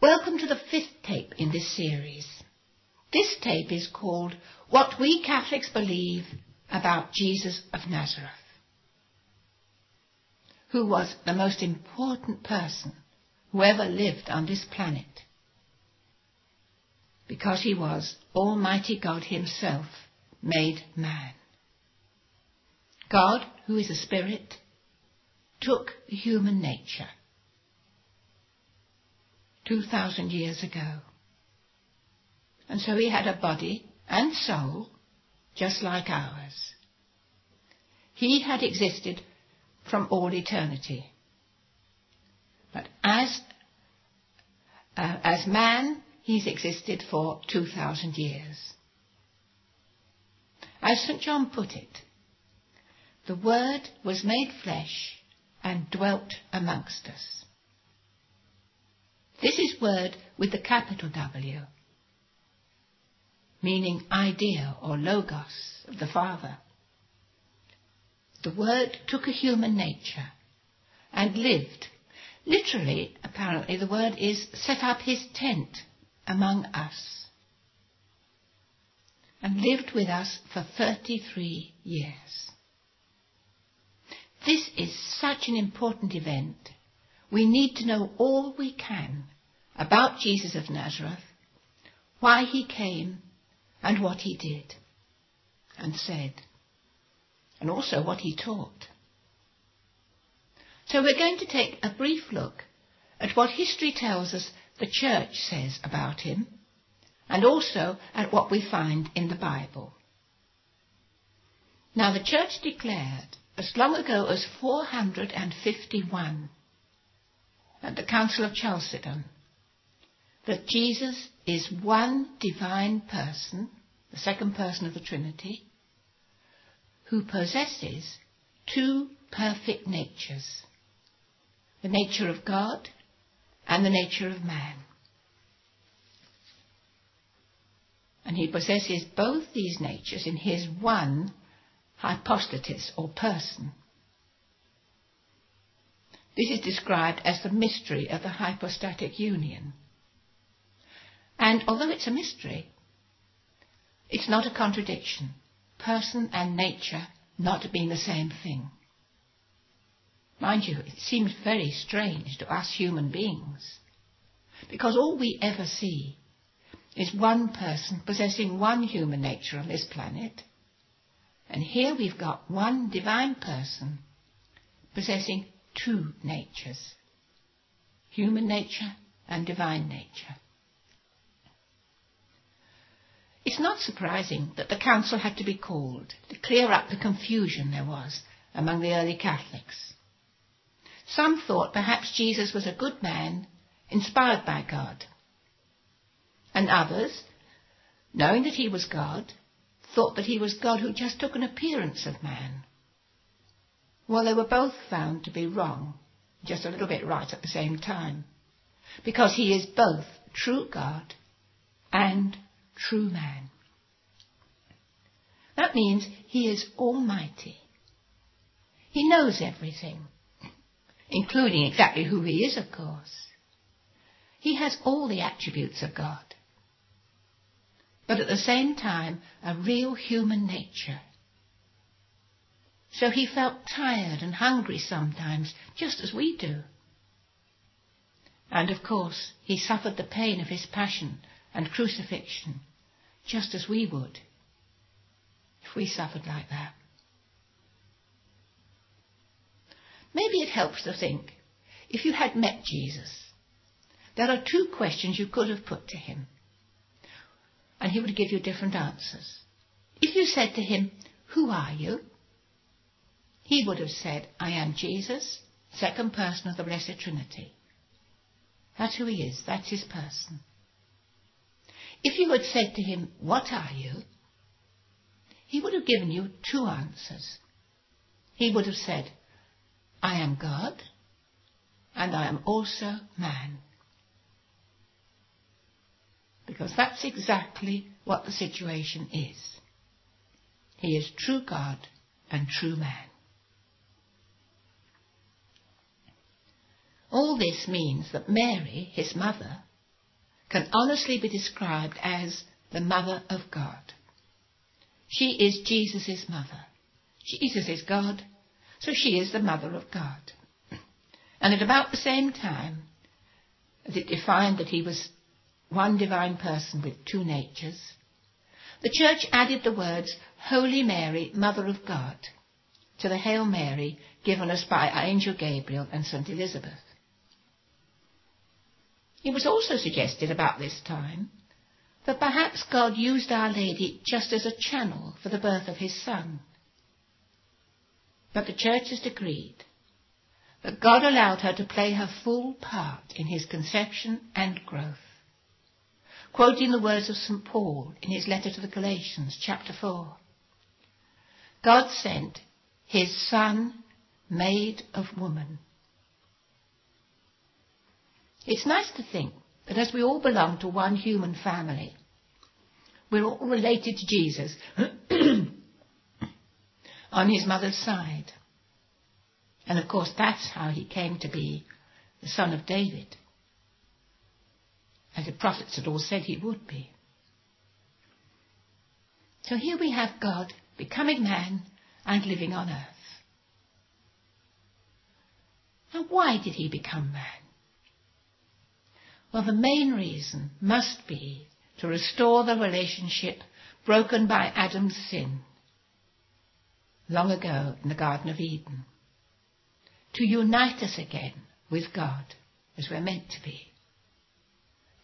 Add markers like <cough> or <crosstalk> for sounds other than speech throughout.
Welcome to the fifth tape in this series. This tape is called What We Catholics Believe About Jesus of Nazareth, who was the most important person who ever lived on this planet, because he was Almighty God Himself made man. God, who is a spirit, took human nature 2,000 years ago. And so he had a body and soul just like ours. He had existed from all eternity. But as, uh, as man, he's existed for 2,000 years. As St. John put it, the Word was made flesh and dwelt amongst us. This is word with the capital W, meaning idea or logos of the Father. The Word took a human nature and lived. Literally, apparently, the word is set up his tent among us and lived with us for 33 years. This is such an important event we need to know all we can about Jesus of Nazareth, why he came, and what he did and said, and also what he taught. So we're going to take a brief look at what history tells us the Church says about him, and also at what we find in the Bible. Now the Church declared as long ago as 451 at the Council of Chalcedon that Jesus is one divine person, the second person of the Trinity, who possesses two perfect natures the nature of God and the nature of man. And he possesses both these natures in his one hypostasis or person. This is described as the mystery of the hypostatic union. And although it's a mystery, it's not a contradiction. Person and nature not being the same thing. Mind you, it seems very strange to us human beings, because all we ever see is one person possessing one human nature on this planet, and here we've got one divine person possessing two natures human nature and divine nature. It's not surprising that the council had to be called to clear up the confusion there was among the early Catholics. Some thought perhaps Jesus was a good man, inspired by God. And others, knowing that he was God, thought that he was God who just took an appearance of man. Well, they were both found to be wrong, just a little bit right at the same time, because he is both true God and true man. That means he is almighty. He knows everything, including exactly who he is, of course. He has all the attributes of God, but at the same time, a real human nature so he felt tired and hungry sometimes, just as we do. And of course, he suffered the pain of his passion and crucifixion, just as we would, if we suffered like that. Maybe it helps to think, if you had met Jesus, there are two questions you could have put to him, and he would give you different answers. If you said to him, Who are you? He would have said, I am Jesus, second person of the Blessed Trinity. That's who he is. That's his person. If you had said to him, What are you? he would have given you two answers. He would have said, I am God, and I am also man. Because that's exactly what the situation is. He is true God and true man. All this means that Mary, his mother, can honestly be described as the Mother of God. She is Jesus' mother. Jesus is God, so she is the Mother of God. And at about the same time as it defined that he was one divine person with two natures, the Church added the words, Holy Mary, Mother of God, to the Hail Mary given us by Angel Gabriel and St. Elizabeth. It was also suggested about this time that perhaps God used Our Lady just as a channel for the birth of his Son. But the Church has decreed that God allowed her to play her full part in his conception and growth. Quoting the words of St. Paul in his letter to the Galatians, chapter 4. God sent his Son made of woman. It's nice to think that as we all belong to one human family, we're all related to Jesus <clears throat> on his mother's side. And of course, that's how he came to be the son of David, as the prophets had all said he would be. So here we have God becoming man and living on earth. Now, why did he become man? Well, the main reason must be to restore the relationship broken by Adam's sin long ago in the Garden of Eden. To unite us again with God as we're meant to be.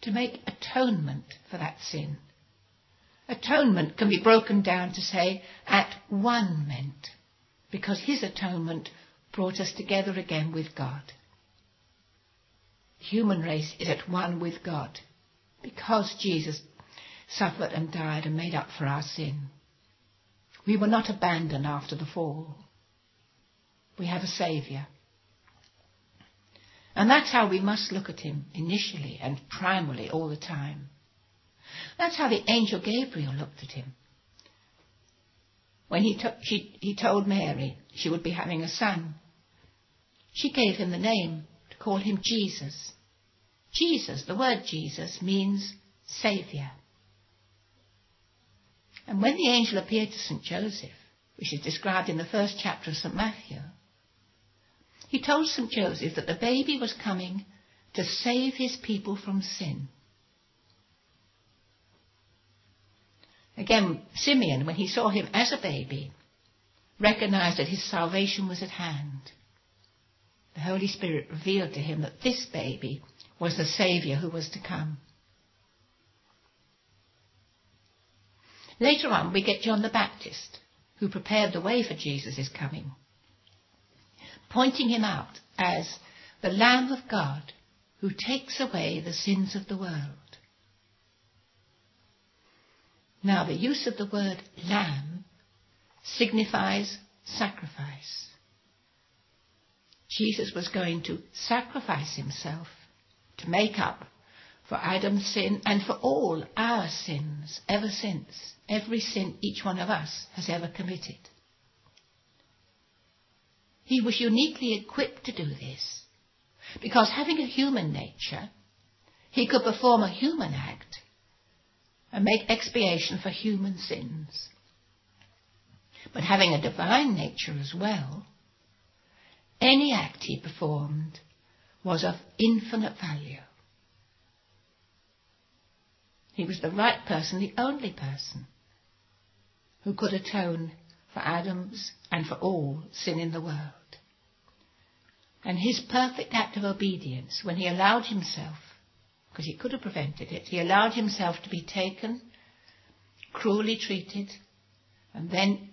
To make atonement for that sin. Atonement can be broken down to say at one meant, because his atonement brought us together again with God. Human race is at one with God because Jesus suffered and died and made up for our sin. We were not abandoned after the fall. We have a Saviour. And that's how we must look at him initially and primarily all the time. That's how the angel Gabriel looked at him. When he, to- she, he told Mary she would be having a son, she gave him the name call him Jesus. Jesus, the word Jesus, means Saviour. And when the angel appeared to St. Joseph, which is described in the first chapter of St. Matthew, he told St. Joseph that the baby was coming to save his people from sin. Again, Simeon, when he saw him as a baby, recognized that his salvation was at hand. The Holy Spirit revealed to him that this baby was the Saviour who was to come. Later on, we get John the Baptist, who prepared the way for Jesus' coming, pointing him out as the Lamb of God who takes away the sins of the world. Now, the use of the word lamb signifies sacrifice. Jesus was going to sacrifice himself to make up for Adam's sin and for all our sins ever since, every sin each one of us has ever committed. He was uniquely equipped to do this because having a human nature, he could perform a human act and make expiation for human sins. But having a divine nature as well, any act he performed was of infinite value. He was the right person, the only person who could atone for Adam's and for all sin in the world. And his perfect act of obedience, when he allowed himself, because he could have prevented it, he allowed himself to be taken, cruelly treated, and then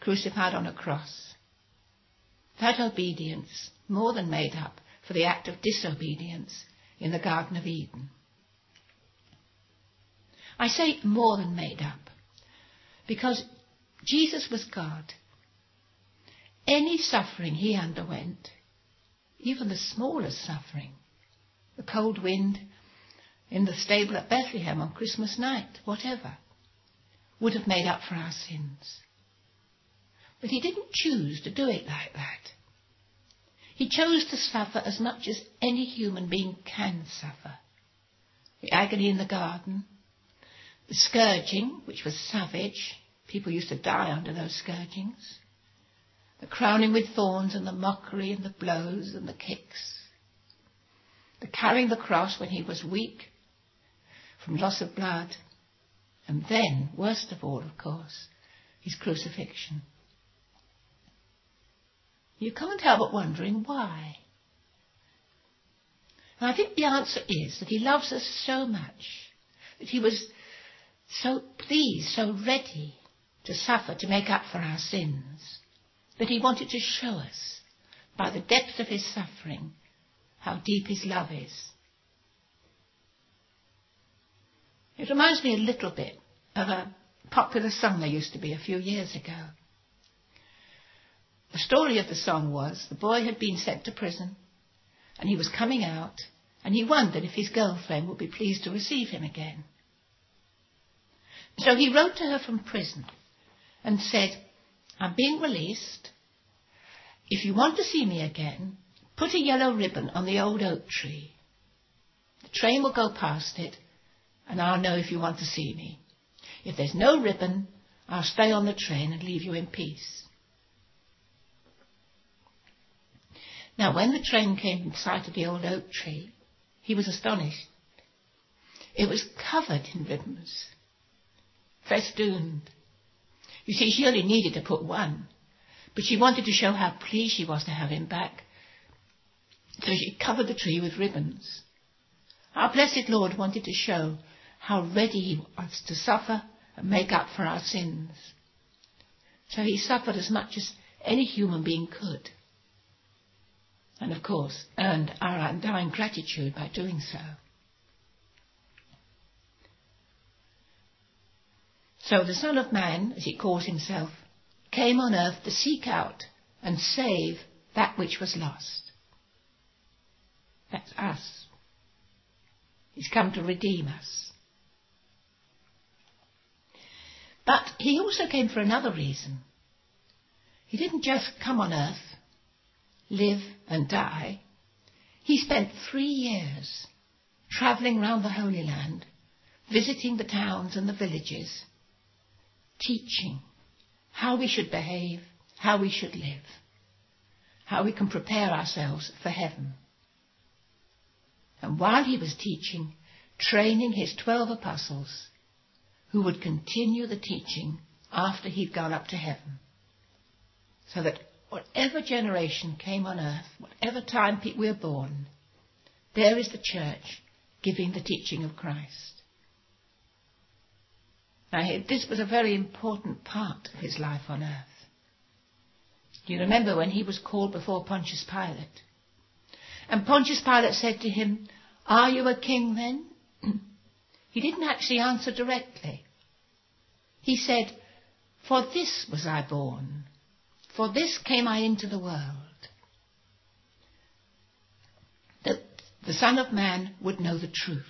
crucified on a cross. That obedience more than made up for the act of disobedience in the Garden of Eden. I say more than made up because Jesus was God. Any suffering he underwent, even the smallest suffering, the cold wind in the stable at Bethlehem on Christmas night, whatever, would have made up for our sins. But he didn't choose to do it like that. He chose to suffer as much as any human being can suffer. the agony in the garden, the scourging, which was savage. People used to die under those scourgings. The crowning with thorns and the mockery and the blows and the kicks. The carrying the cross when he was weak from loss of blood. And then, worst of all, of course, his crucifixion. You can't help but wondering why. And I think the answer is that he loves us so much, that he was so pleased, so ready to suffer to make up for our sins, that he wanted to show us, by the depth of his suffering, how deep his love is. It reminds me a little bit of a popular song there used to be a few years ago. The story of the song was the boy had been sent to prison and he was coming out and he wondered if his girlfriend would be pleased to receive him again. So he wrote to her from prison and said, I'm being released. If you want to see me again, put a yellow ribbon on the old oak tree. The train will go past it and I'll know if you want to see me. If there's no ribbon, I'll stay on the train and leave you in peace. Now, when the train came in sight of the old oak tree, he was astonished. It was covered in ribbons, festooned. You see, she only needed to put one, but she wanted to show how pleased she was to have him back. So she covered the tree with ribbons. Our blessed Lord wanted to show how ready he was to suffer and make up for our sins. So he suffered as much as any human being could and of course earned our undying gratitude by doing so. So the Son of Man, as he calls himself, came on earth to seek out and save that which was lost. That's us. He's come to redeem us. But he also came for another reason. He didn't just come on earth live and die, he spent three years travelling round the Holy Land, visiting the towns and the villages, teaching how we should behave, how we should live, how we can prepare ourselves for heaven. And while he was teaching, training his twelve apostles, who would continue the teaching after he'd gone up to heaven, so that whatever generation came on earth, whatever time we are born, there is the church giving the teaching of Christ. Now, this was a very important part of his life on earth. You remember when he was called before Pontius Pilate? And Pontius Pilate said to him, Are you a king then? <clears throat> he didn't actually answer directly. He said, For this was I born, for this came I into the world, that the Son of Man would know the truth,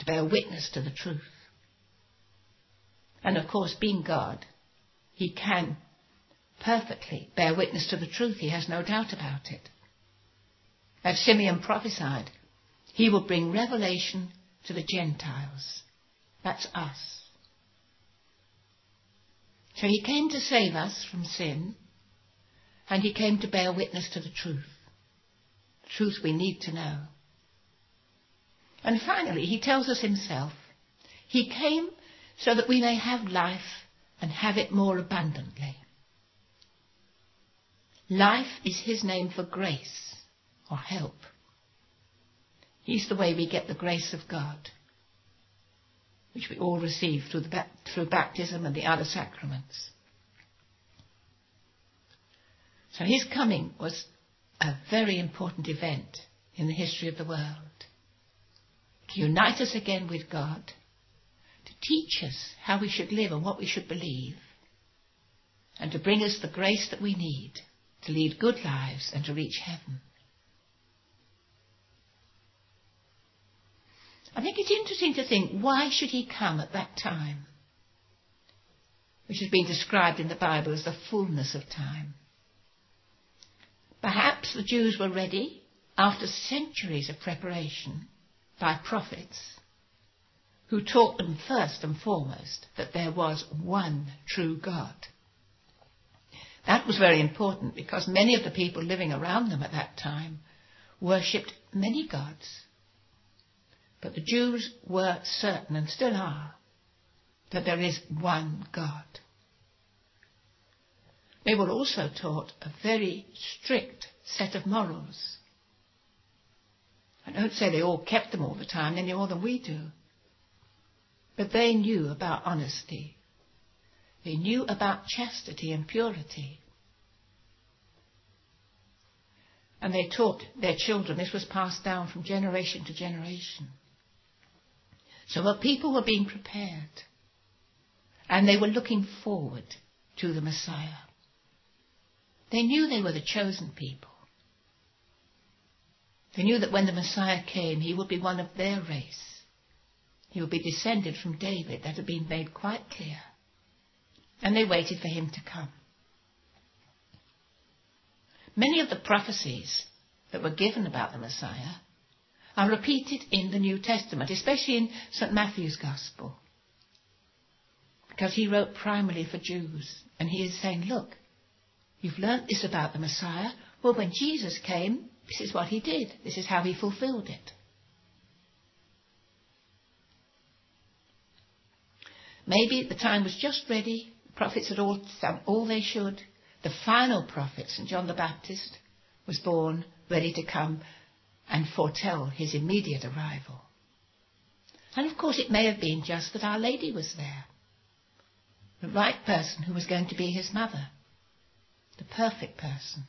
to bear witness to the truth. And of course, being God, he can perfectly bear witness to the truth. He has no doubt about it. As Simeon prophesied, he will bring revelation to the Gentiles. That's us. So he came to save us from sin, and he came to bear witness to the truth. Truth we need to know. And finally, he tells us himself, he came so that we may have life and have it more abundantly. Life is his name for grace or help. He's the way we get the grace of God which we all receive through, the, through baptism and the other sacraments. So his coming was a very important event in the history of the world. To unite us again with God, to teach us how we should live and what we should believe, and to bring us the grace that we need to lead good lives and to reach heaven. I think it's interesting to think why should he come at that time? Which has been described in the Bible as the fullness of time. Perhaps the Jews were ready, after centuries of preparation, by prophets who taught them first and foremost that there was one true God. That was very important because many of the people living around them at that time worshipped many gods. But the Jews were certain, and still are, that there is one God. They were also taught a very strict set of morals. I don't say they all kept them all the time any more than we do. But they knew about honesty. They knew about chastity and purity. And they taught their children. This was passed down from generation to generation. So the people were being prepared. And they were looking forward to the Messiah. They knew they were the chosen people. They knew that when the Messiah came, he would be one of their race. He would be descended from David. That had been made quite clear. And they waited for him to come. Many of the prophecies that were given about the Messiah are repeated in the New Testament, especially in St. Matthew's Gospel. Because he wrote primarily for Jews. And he is saying, look, you've learnt this about the Messiah. Well, when Jesus came, this is what he did. This is how he fulfilled it. Maybe the time was just ready. The prophets had all done all they should. The final prophet, St. John the Baptist, was born, ready to come and foretell his immediate arrival. And of course, it may have been just that Our Lady was there. The right person who was going to be his mother. The perfect person.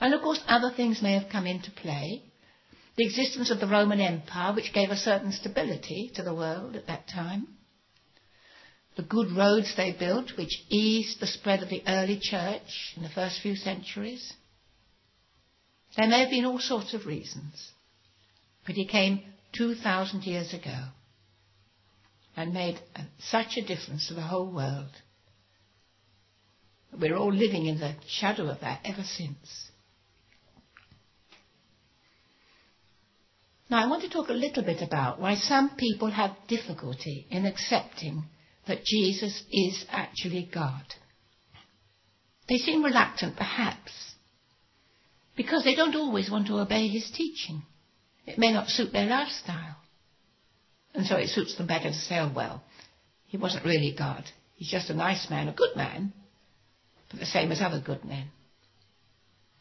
And of course, other things may have come into play. The existence of the Roman Empire, which gave a certain stability to the world at that time. The good roads they built, which eased the spread of the early church in the first few centuries. There may have been all sorts of reasons. But he came 2,000 years ago and made a, such a difference to the whole world. We're all living in the shadow of that ever since. Now, I want to talk a little bit about why some people have difficulty in accepting that Jesus is actually God. They seem reluctant, perhaps, because they don't always want to obey his teaching. It may not suit their lifestyle. And so it suits them better to say, oh, well, he wasn't really God. He's just a nice man, a good man, but the same as other good men.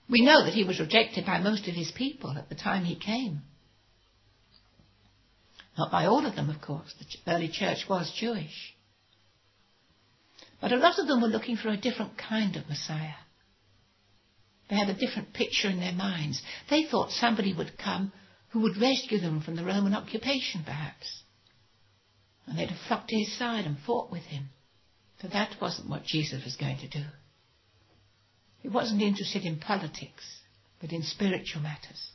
We know that he was rejected by most of his people at the time he came. Not by all of them, of course. The early church was Jewish. But a lot of them were looking for a different kind of Messiah. They had a different picture in their minds. They thought somebody would come who would rescue them from the Roman occupation, perhaps. And they'd have flocked to his side and fought with him. But that wasn't what Jesus was going to do. He wasn't interested in politics, but in spiritual matters.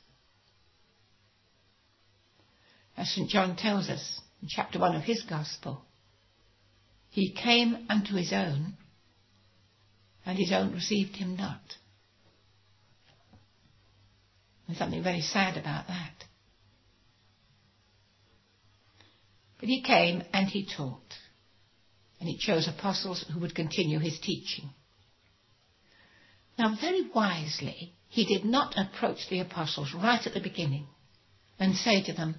As St. John tells us in chapter 1 of his Gospel, he came unto his own, and his own received him not. There's something very sad about that. But he came and he taught, and he chose apostles who would continue his teaching. Now, very wisely, he did not approach the apostles right at the beginning and say to them,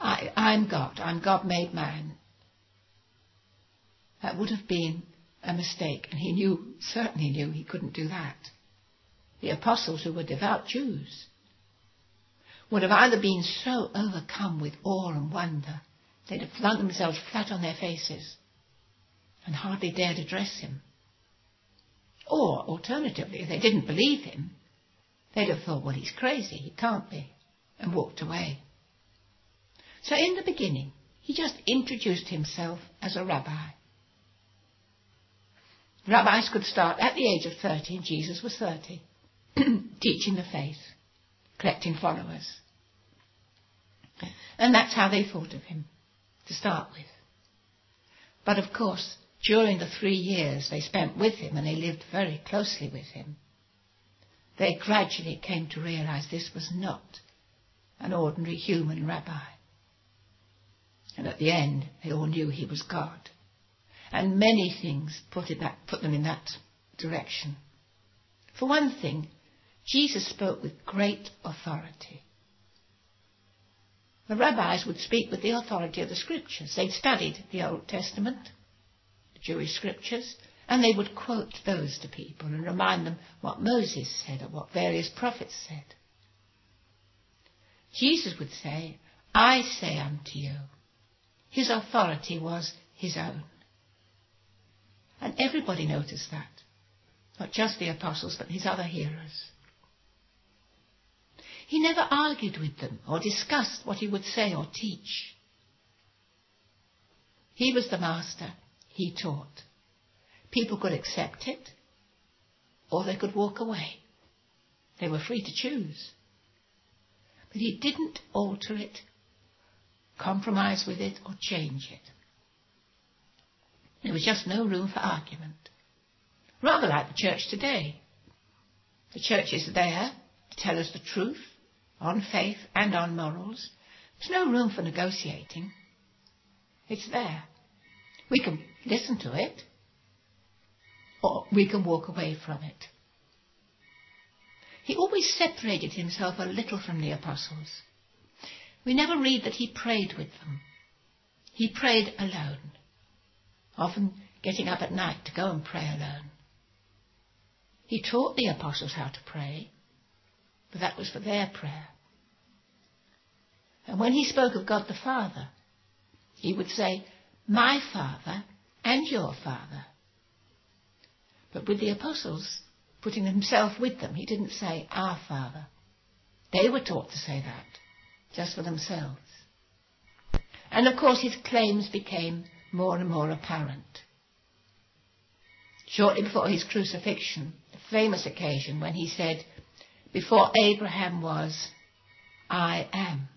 I, I'm God. I'm God made man. That would have been a mistake, and he knew, certainly knew, he couldn't do that. The apostles, who were devout Jews, would have either been so overcome with awe and wonder, they'd have flung themselves flat on their faces and hardly dared address him. Or, alternatively, if they didn't believe him, they'd have thought, well, he's crazy, he can't be, and walked away. So in the beginning, he just introduced himself as a rabbi. Rabbis could start at the age of 30, and Jesus was 30, <clears throat> teaching the faith, collecting followers. And that's how they thought of him, to start with. But of course, during the three years they spent with him, and they lived very closely with him, they gradually came to realize this was not an ordinary human rabbi. And at the end, they all knew he was God. And many things put, that, put them in that direction. For one thing, Jesus spoke with great authority. The rabbis would speak with the authority of the scriptures. They'd studied the Old Testament, the Jewish scriptures, and they would quote those to people and remind them what Moses said or what various prophets said. Jesus would say, I say unto you. His authority was his own. And everybody noticed that. Not just the apostles, but his other hearers. He never argued with them or discussed what he would say or teach. He was the master. He taught. People could accept it or they could walk away. They were free to choose. But he didn't alter it, compromise with it, or change it. There was just no room for argument. Rather like the church today. The church is there to tell us the truth on faith and on morals. There's no room for negotiating. It's there. We can listen to it, or we can walk away from it. He always separated himself a little from the apostles. We never read that he prayed with them. He prayed alone, often getting up at night to go and pray alone. He taught the apostles how to pray, but that was for their prayer. And when he spoke of God the Father, he would say, My Father and your Father. But with the apostles, putting himself with them, he didn't say, Our Father. They were taught to say that, just for themselves. And of course his claims became more and more apparent. Shortly before his crucifixion, the famous occasion when he said, Before Abraham was, I am.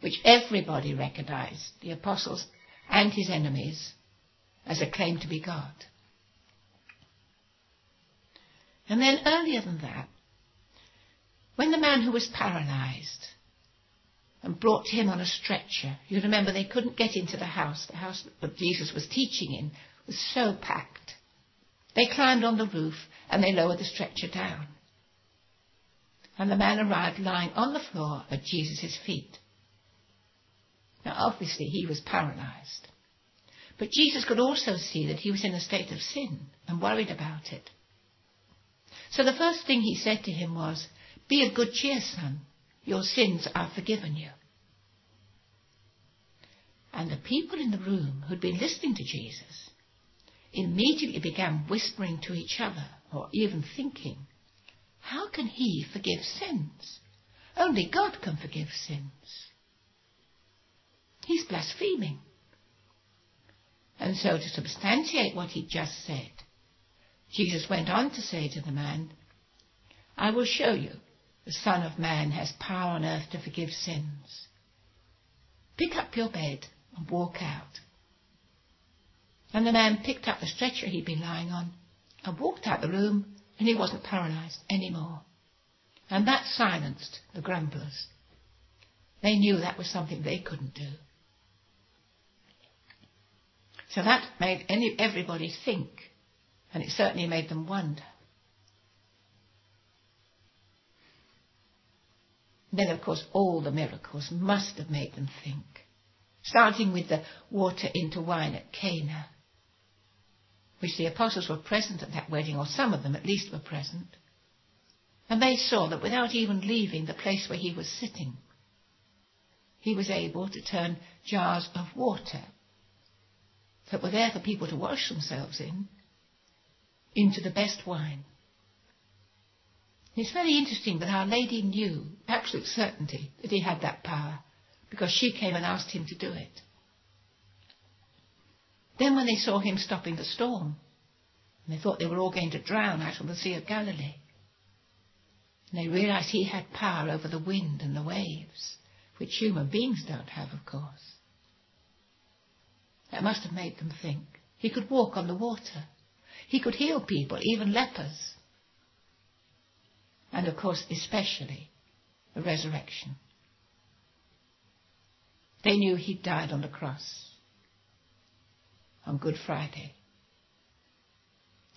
Which everybody recognized, the apostles and his enemies, as a claim to be God. And then earlier than that, when the man who was paralyzed and brought him on a stretcher, you remember they couldn't get into the house, the house that Jesus was teaching in was so packed. They climbed on the roof and they lowered the stretcher down. And the man arrived lying on the floor at Jesus' feet. Now obviously he was paralyzed. But Jesus could also see that he was in a state of sin and worried about it. So the first thing he said to him was, Be of good cheer, son. Your sins are forgiven you. And the people in the room who'd been listening to Jesus immediately began whispering to each other, or even thinking, How can he forgive sins? Only God can forgive sins. He's blaspheming. And so to substantiate what he'd just said, Jesus went on to say to the man, I will show you the Son of Man has power on earth to forgive sins. Pick up your bed and walk out. And the man picked up the stretcher he'd been lying on and walked out the room, and he wasn't paralyzed any more. And that silenced the grumblers. They knew that was something they couldn't do. So that made any, everybody think and it certainly made them wonder. Then, of course, all the miracles must have made them think. Starting with the water into wine at Cana, which the apostles were present at that wedding, or some of them at least were present. And they saw that without even leaving the place where he was sitting, he was able to turn jars of water that were there for people to wash themselves in into the best wine. It's very interesting that Our Lady knew, absolute certainty, that he had that power, because she came and asked him to do it. Then when they saw him stopping the storm, and they thought they were all going to drown out on the Sea of Galilee, and they realized he had power over the wind and the waves, which human beings don't have, of course. That must have made them think. He could walk on the water. He could heal people, even lepers. And of course, especially, the resurrection. They knew he died on the cross on Good Friday.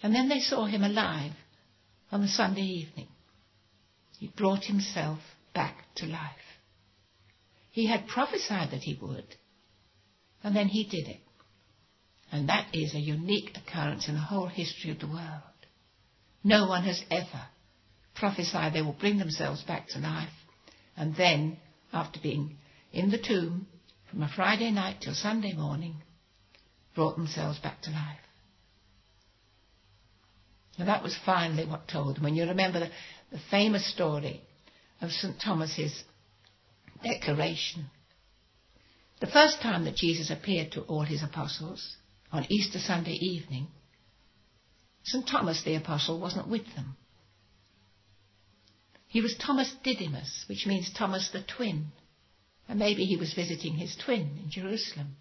And then they saw him alive on the Sunday evening. He brought himself back to life. He had prophesied that he would, and then he did it. And that is a unique occurrence in the whole history of the world. No one has ever prophesied they will bring themselves back to life, and then, after being in the tomb from a Friday night till Sunday morning, brought themselves back to life. And that was finally what told them. And you remember the, the famous story of St. Thomas's declaration. The first time that Jesus appeared to all his apostles on Easter Sunday evening, St. Thomas the apostle wasn't with them. He was Thomas Didymus, which means Thomas the twin. And maybe he was visiting his twin in Jerusalem.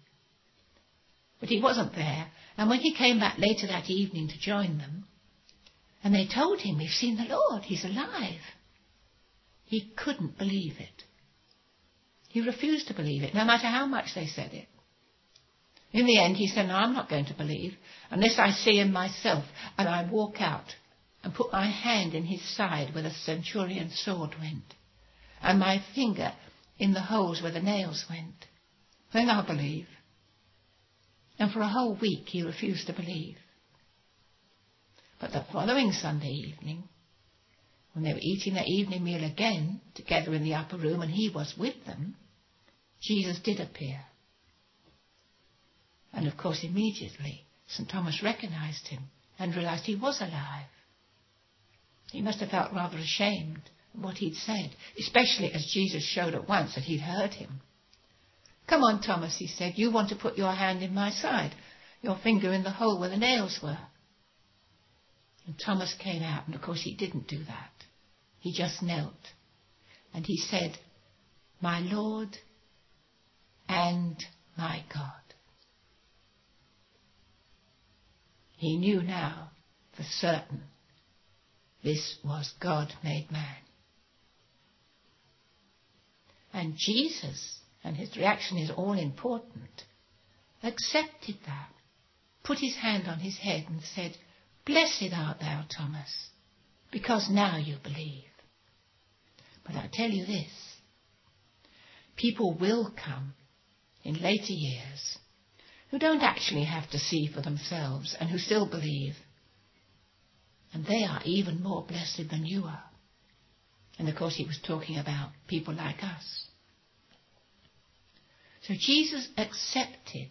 But he wasn't there. And when he came back later that evening to join them, and they told him, We've seen the Lord, he's alive. He couldn't believe it. He refused to believe it, no matter how much they said it. In the end, he said, No, I'm not going to believe unless I see him myself and I walk out and put my hand in his side where the centurion's sword went and my finger in the holes where the nails went. Then I'll believe. And for a whole week he refused to believe. But the following Sunday evening, when they were eating their evening meal again together in the upper room and he was with them, Jesus did appear. And of course, immediately, St. Thomas recognized him and realized he was alive. He must have felt rather ashamed of what he'd said, especially as Jesus showed at once that he'd heard him. Come on, Thomas, he said, you want to put your hand in my side, your finger in the hole where the nails were. And Thomas came out, and of course he didn't do that. He just knelt. And he said, My Lord and my God. He knew now for certain this was God made man. And Jesus, and his reaction is all important, accepted that, put his hand on his head and said, Blessed art thou, Thomas, because now you believe. But I tell you this, people will come in later years who don't actually have to see for themselves and who still believe. And they are even more blessed than you are. And of course, he was talking about people like us. So Jesus accepted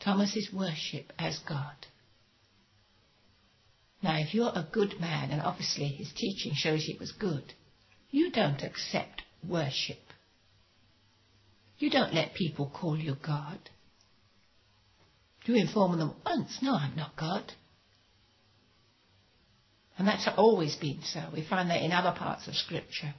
Thomas's worship as God. Now, if you're a good man, and obviously his teaching shows he was good, you don't accept worship. You don't let people call you God. You inform them once? No, I'm not God. And that's always been so. We find that in other parts of Scripture.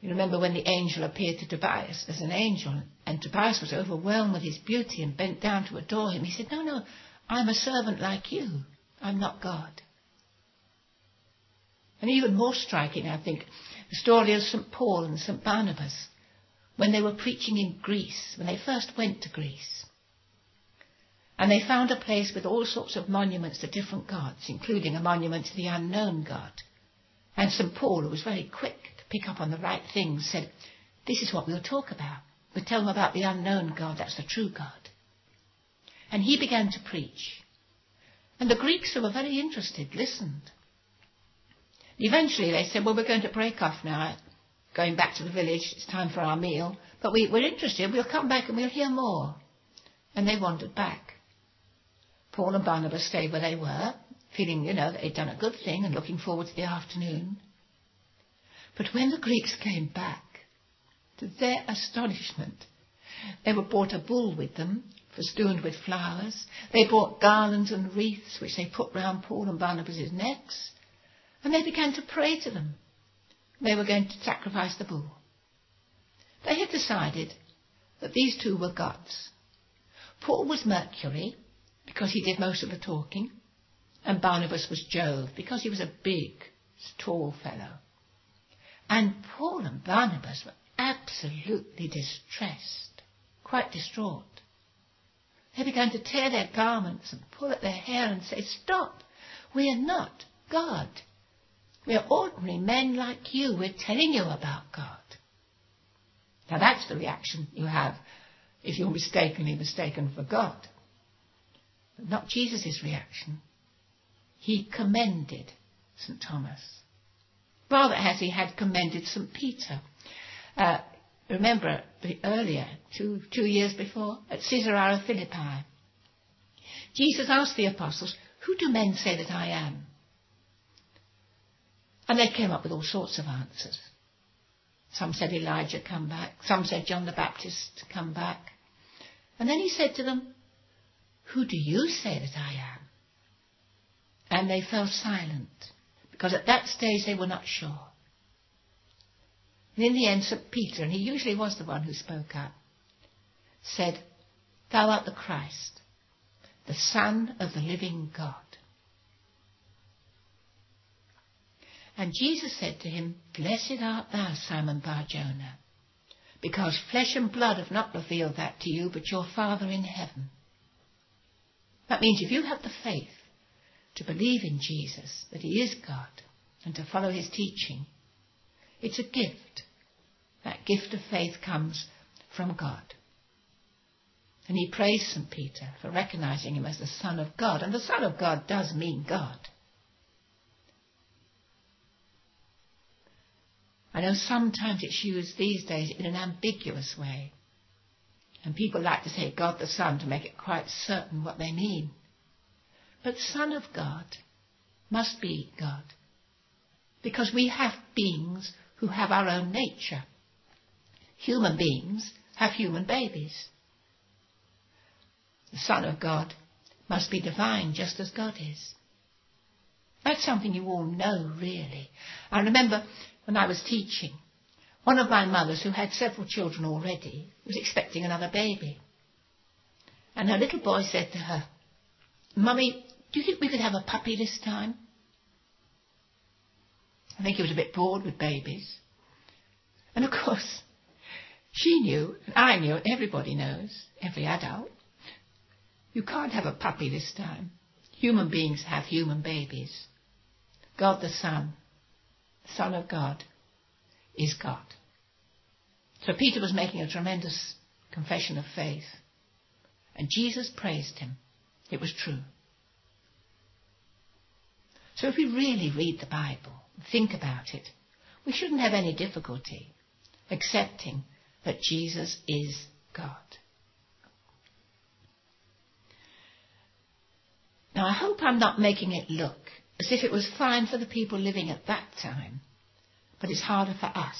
You remember when the angel appeared to Tobias as an angel, and Tobias was overwhelmed with his beauty and bent down to adore him. He said, No, no, I'm a servant like you. I'm not God. And even more striking, I think, the story of St. Paul and St. Barnabas when they were preaching in Greece, when they first went to Greece. And they found a place with all sorts of monuments to different gods, including a monument to the unknown God. And St. Paul, who was very quick pick up on the right things, said, This is what we'll talk about. We'll tell them about the unknown God, that's the true God. And he began to preach. And the Greeks, who were very interested, listened. Eventually they said, well, we're going to break off now, going back to the village, it's time for our meal, but we, we're interested, we'll come back and we'll hear more. And they wandered back. Paul and Barnabas stayed where they were, feeling, you know, that they'd done a good thing and looking forward to the afternoon. But when the Greeks came back, to their astonishment, they were brought a bull with them festooned with flowers. They brought garlands and wreaths which they put round Paul and Barnabas' necks, and they began to pray to them. They were going to sacrifice the bull. They had decided that these two were gods. Paul was Mercury, because he did most of the talking, and Barnabas was Jove, because he was a big, tall fellow. And Paul and Barnabas were absolutely distressed, quite distraught. They began to tear their garments and pull at their hair and say, Stop! We are not God. We are ordinary men like you. We're telling you about God. Now that's the reaction you have if you're mistakenly mistaken for God. But not Jesus' reaction. He commended St. Thomas. Rather as he had commended St. Peter. Uh, remember earlier, two, two years before, at Caesarea Philippi, Jesus asked the apostles, Who do men say that I am? And they came up with all sorts of answers. Some said Elijah come back. Some said John the Baptist come back. And then he said to them, Who do you say that I am? And they fell silent, because at that stage they were not sure. And in the end, St. Peter, and he usually was the one who spoke up, said, Thou art the Christ, the Son of the living God. And Jesus said to him, Blessed art thou, Simon Bar-Jonah, because flesh and blood have not revealed that to you, but your Father in heaven. That means if you have the faith to believe in Jesus, that he is God, and to follow his teaching, it's a gift. That gift of faith comes from God. And he praised St. Peter for recognizing him as the Son of God. And the Son of God does mean God. I know sometimes it's used these days in an ambiguous way. And people like to say God the Son to make it quite certain what they mean. But Son of God must be God. Because we have beings who have our own nature. Human beings have human babies. The Son of God must be divine just as God is. That's something you all know, really. I remember when I was teaching, one of my mothers, who had several children already, was expecting another baby. And her little boy said to her, Mummy, do you think we could have a puppy this time? I think he was a bit bored with babies. And of course, she knew, and I knew, and everybody knows, every adult, you can't have a puppy this time. Human beings have human babies. God the Son, Son of God, is God. So Peter was making a tremendous confession of faith. And Jesus praised him. It was true. So if we really read the Bible, think about it, we shouldn't have any difficulty accepting that Jesus is God. Now I hope I'm not making it look as if it was fine for the people living at that time, but it's harder for us.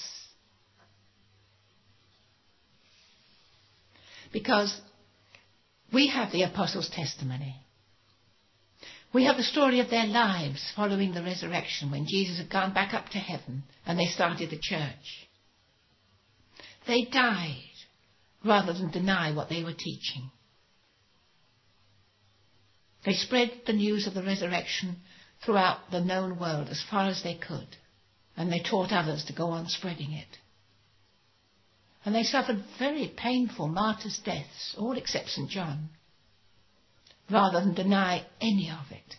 Because we have the apostles' testimony. We have the story of their lives following the resurrection when Jesus had gone back up to heaven and they started the church. They died rather than deny what they were teaching. They spread the news of the resurrection throughout the known world as far as they could, and they taught others to go on spreading it. And they suffered very painful martyrs' deaths, all except St. John, rather than deny any of it.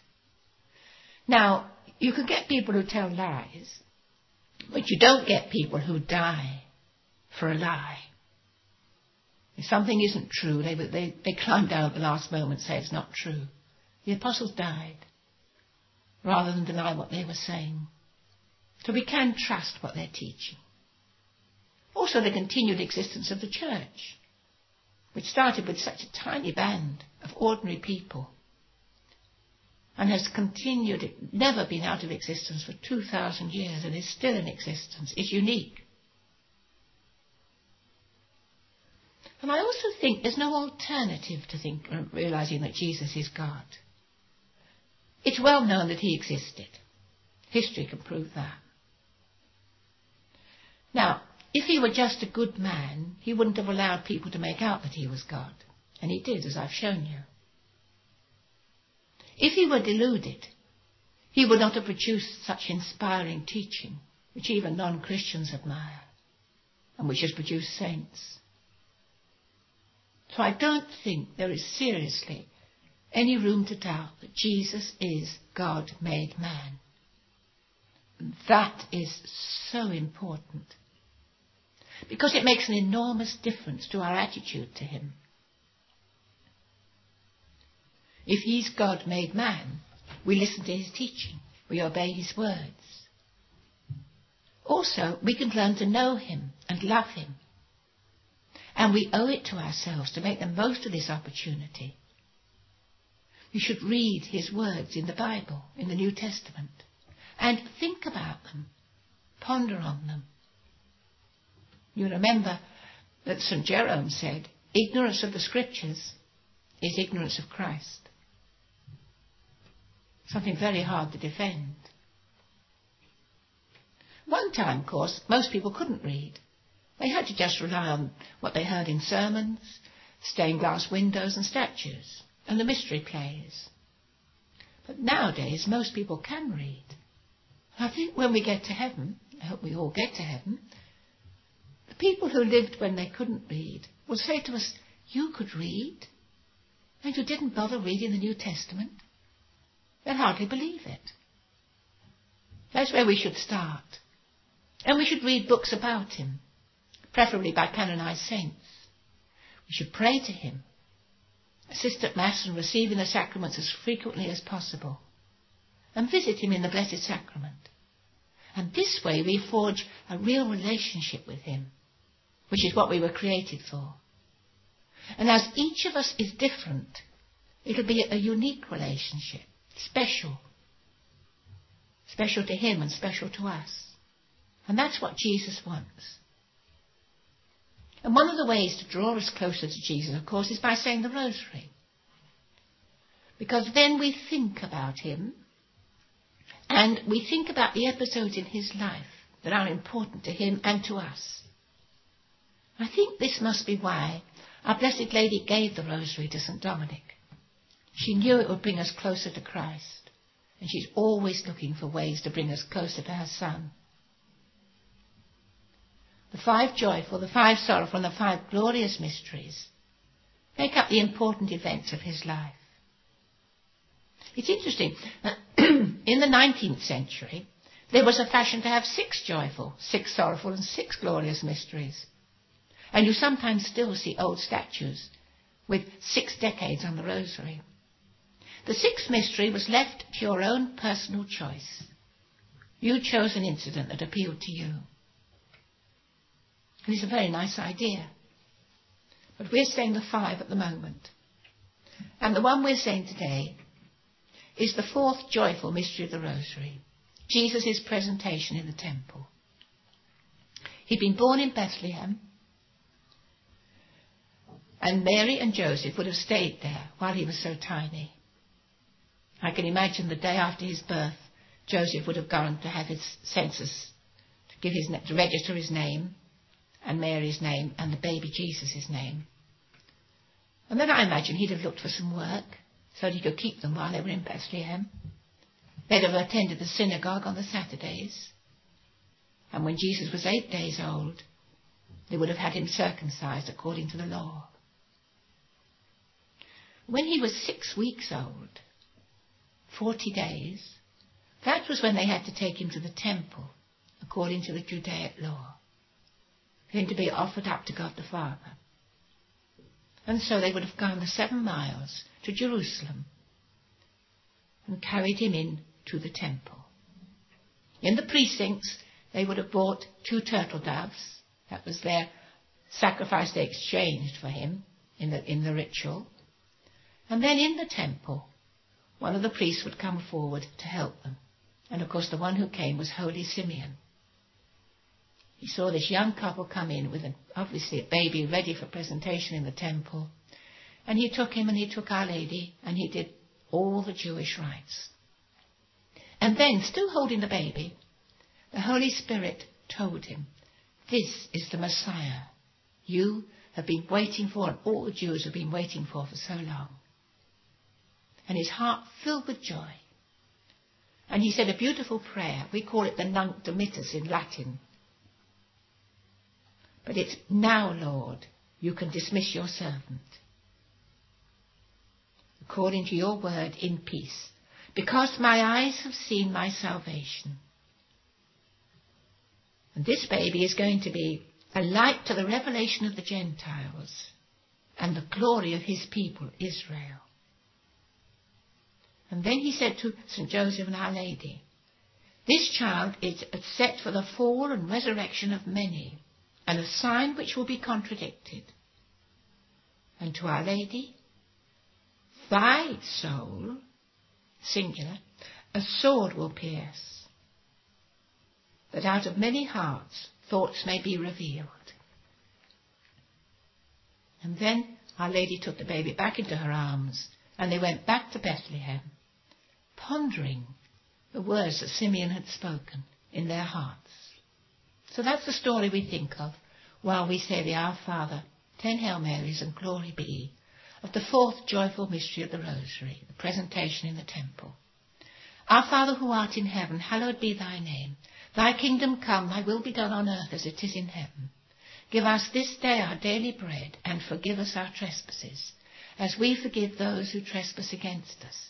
Now, you can get people who tell lies, but you don't get people who die for a lie. If something isn't true, they, they, they climb down at the last moment and say it's not true. The apostles died rather than deny what they were saying. So we can trust what they're teaching. Also, the continued existence of the church, which started with such a tiny band of ordinary people and has continued, never been out of existence for 2,000 years and is still in existence, is unique. And I also think there's no alternative to think, realizing that Jesus is God. It's well known that he existed. History can prove that. Now, if he were just a good man, he wouldn't have allowed people to make out that he was God. And he did, as I've shown you. If he were deluded, he would not have produced such inspiring teaching, which even non-Christians admire, and which has produced saints. So I don't think there is seriously any room to doubt that Jesus is God made man. That is so important because it makes an enormous difference to our attitude to him. If he's God made man, we listen to his teaching, we obey his words. Also, we can learn to know him and love him. And we owe it to ourselves to make the most of this opportunity. We should read his words in the Bible, in the New Testament, and think about them, ponder on them. You remember that St. Jerome said, ignorance of the scriptures is ignorance of Christ. Something very hard to defend. One time, of course, most people couldn't read. They had to just rely on what they heard in sermons, stained glass windows and statues, and the mystery plays. But nowadays, most people can read. I think when we get to heaven, I hope we all get to heaven, the people who lived when they couldn't read will say to us, You could read, and you didn't bother reading the New Testament. They'll hardly believe it. That's where we should start. And we should read books about him, preferably by canonized saints. We should pray to him, assist at Mass and receiving the sacraments as frequently as possible, and visit him in the Blessed Sacrament. And this way we forge a real relationship with him, which is what we were created for. And as each of us is different, it'll be a unique relationship, special. Special to him and special to us. And that's what Jesus wants. And one of the ways to draw us closer to Jesus, of course, is by saying the Rosary. Because then we think about him and we think about the episodes in his life that are important to him and to us. I think this must be why our Blessed Lady gave the Rosary to St. Dominic. She knew it would bring us closer to Christ, and she's always looking for ways to bring us closer to her Son. The five joyful, the five sorrowful, and the five glorious mysteries make up the important events of his life. It's interesting. That <clears throat> in the 19th century, there was a fashion to have six joyful, six sorrowful, and six glorious mysteries. And you sometimes still see old statues with six decades on the rosary. The sixth mystery was left to your own personal choice. You chose an incident that appealed to you. And it's a very nice idea. But we're saying the five at the moment. And the one we're saying today is the fourth joyful mystery of the Rosary Jesus' presentation in the temple. He'd been born in Bethlehem, and Mary and Joseph would have stayed there while he was so tiny. I can imagine the day after his birth, Joseph would have gone to have his census, to give his, to register his name, and Mary's name, and the baby Jesus' name. And then I imagine he'd have looked for some work so that he could keep them while they were in Bethlehem. They'd have attended the synagogue on the Saturdays. And when Jesus was eight days old, they would have had him circumcised according to the law. When he was six weeks old, forty days, that was when they had to take him to the temple, according to the Judaic law, for him to be offered up to God the Father. And so they would have gone the seven miles to Jerusalem and carried him in to the temple. In the precincts, they would have bought two turtle doves. That was their sacrifice they exchanged for him in the, in the ritual. And then in the temple, one of the priests would come forward to help them. And of course, the one who came was Holy Simeon. He saw this young couple come in with an, obviously a baby ready for presentation in the temple. And he took him and he took Our Lady and he did all the Jewish rites. And then, still holding the baby, the Holy Spirit told him, This is the Messiah you have been waiting for and all the Jews have been waiting for for so long. And his heart filled with joy. And he said a beautiful prayer. We call it the Nunc Dimittis in Latin. But it's now, Lord, you can dismiss your servant. According to your word in peace, because my eyes have seen my salvation. And this baby is going to be a light to the revelation of the Gentiles and the glory of his people, Israel. And then he said to St. Joseph and Our Lady, This child is set for the fall and resurrection of many, and a sign which will be contradicted. And to Our Lady, Thy soul, singular, a sword will pierce, that out of many hearts thoughts may be revealed. And then Our Lady took the baby back into her arms, and they went back to Bethlehem pondering the words that Simeon had spoken in their hearts. So that's the story we think of while we say the Our Father, Ten Hail Marys and Glory Be, of the fourth joyful mystery of the Rosary, the presentation in the temple. Our Father who art in heaven, hallowed be thy name. Thy kingdom come, thy will be done on earth as it is in heaven. Give us this day our daily bread, and forgive us our trespasses, as we forgive those who trespass against us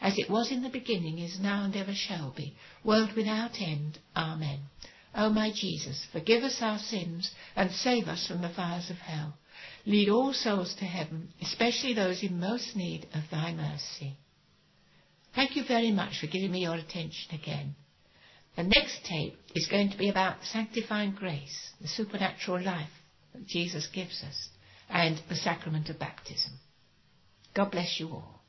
as it was in the beginning, is now, and ever shall be, world without end. Amen. O my Jesus, forgive us our sins and save us from the fires of hell. Lead all souls to heaven, especially those in most need of thy mercy. Thank you very much for giving me your attention again. The next tape is going to be about sanctifying grace, the supernatural life that Jesus gives us, and the sacrament of baptism. God bless you all.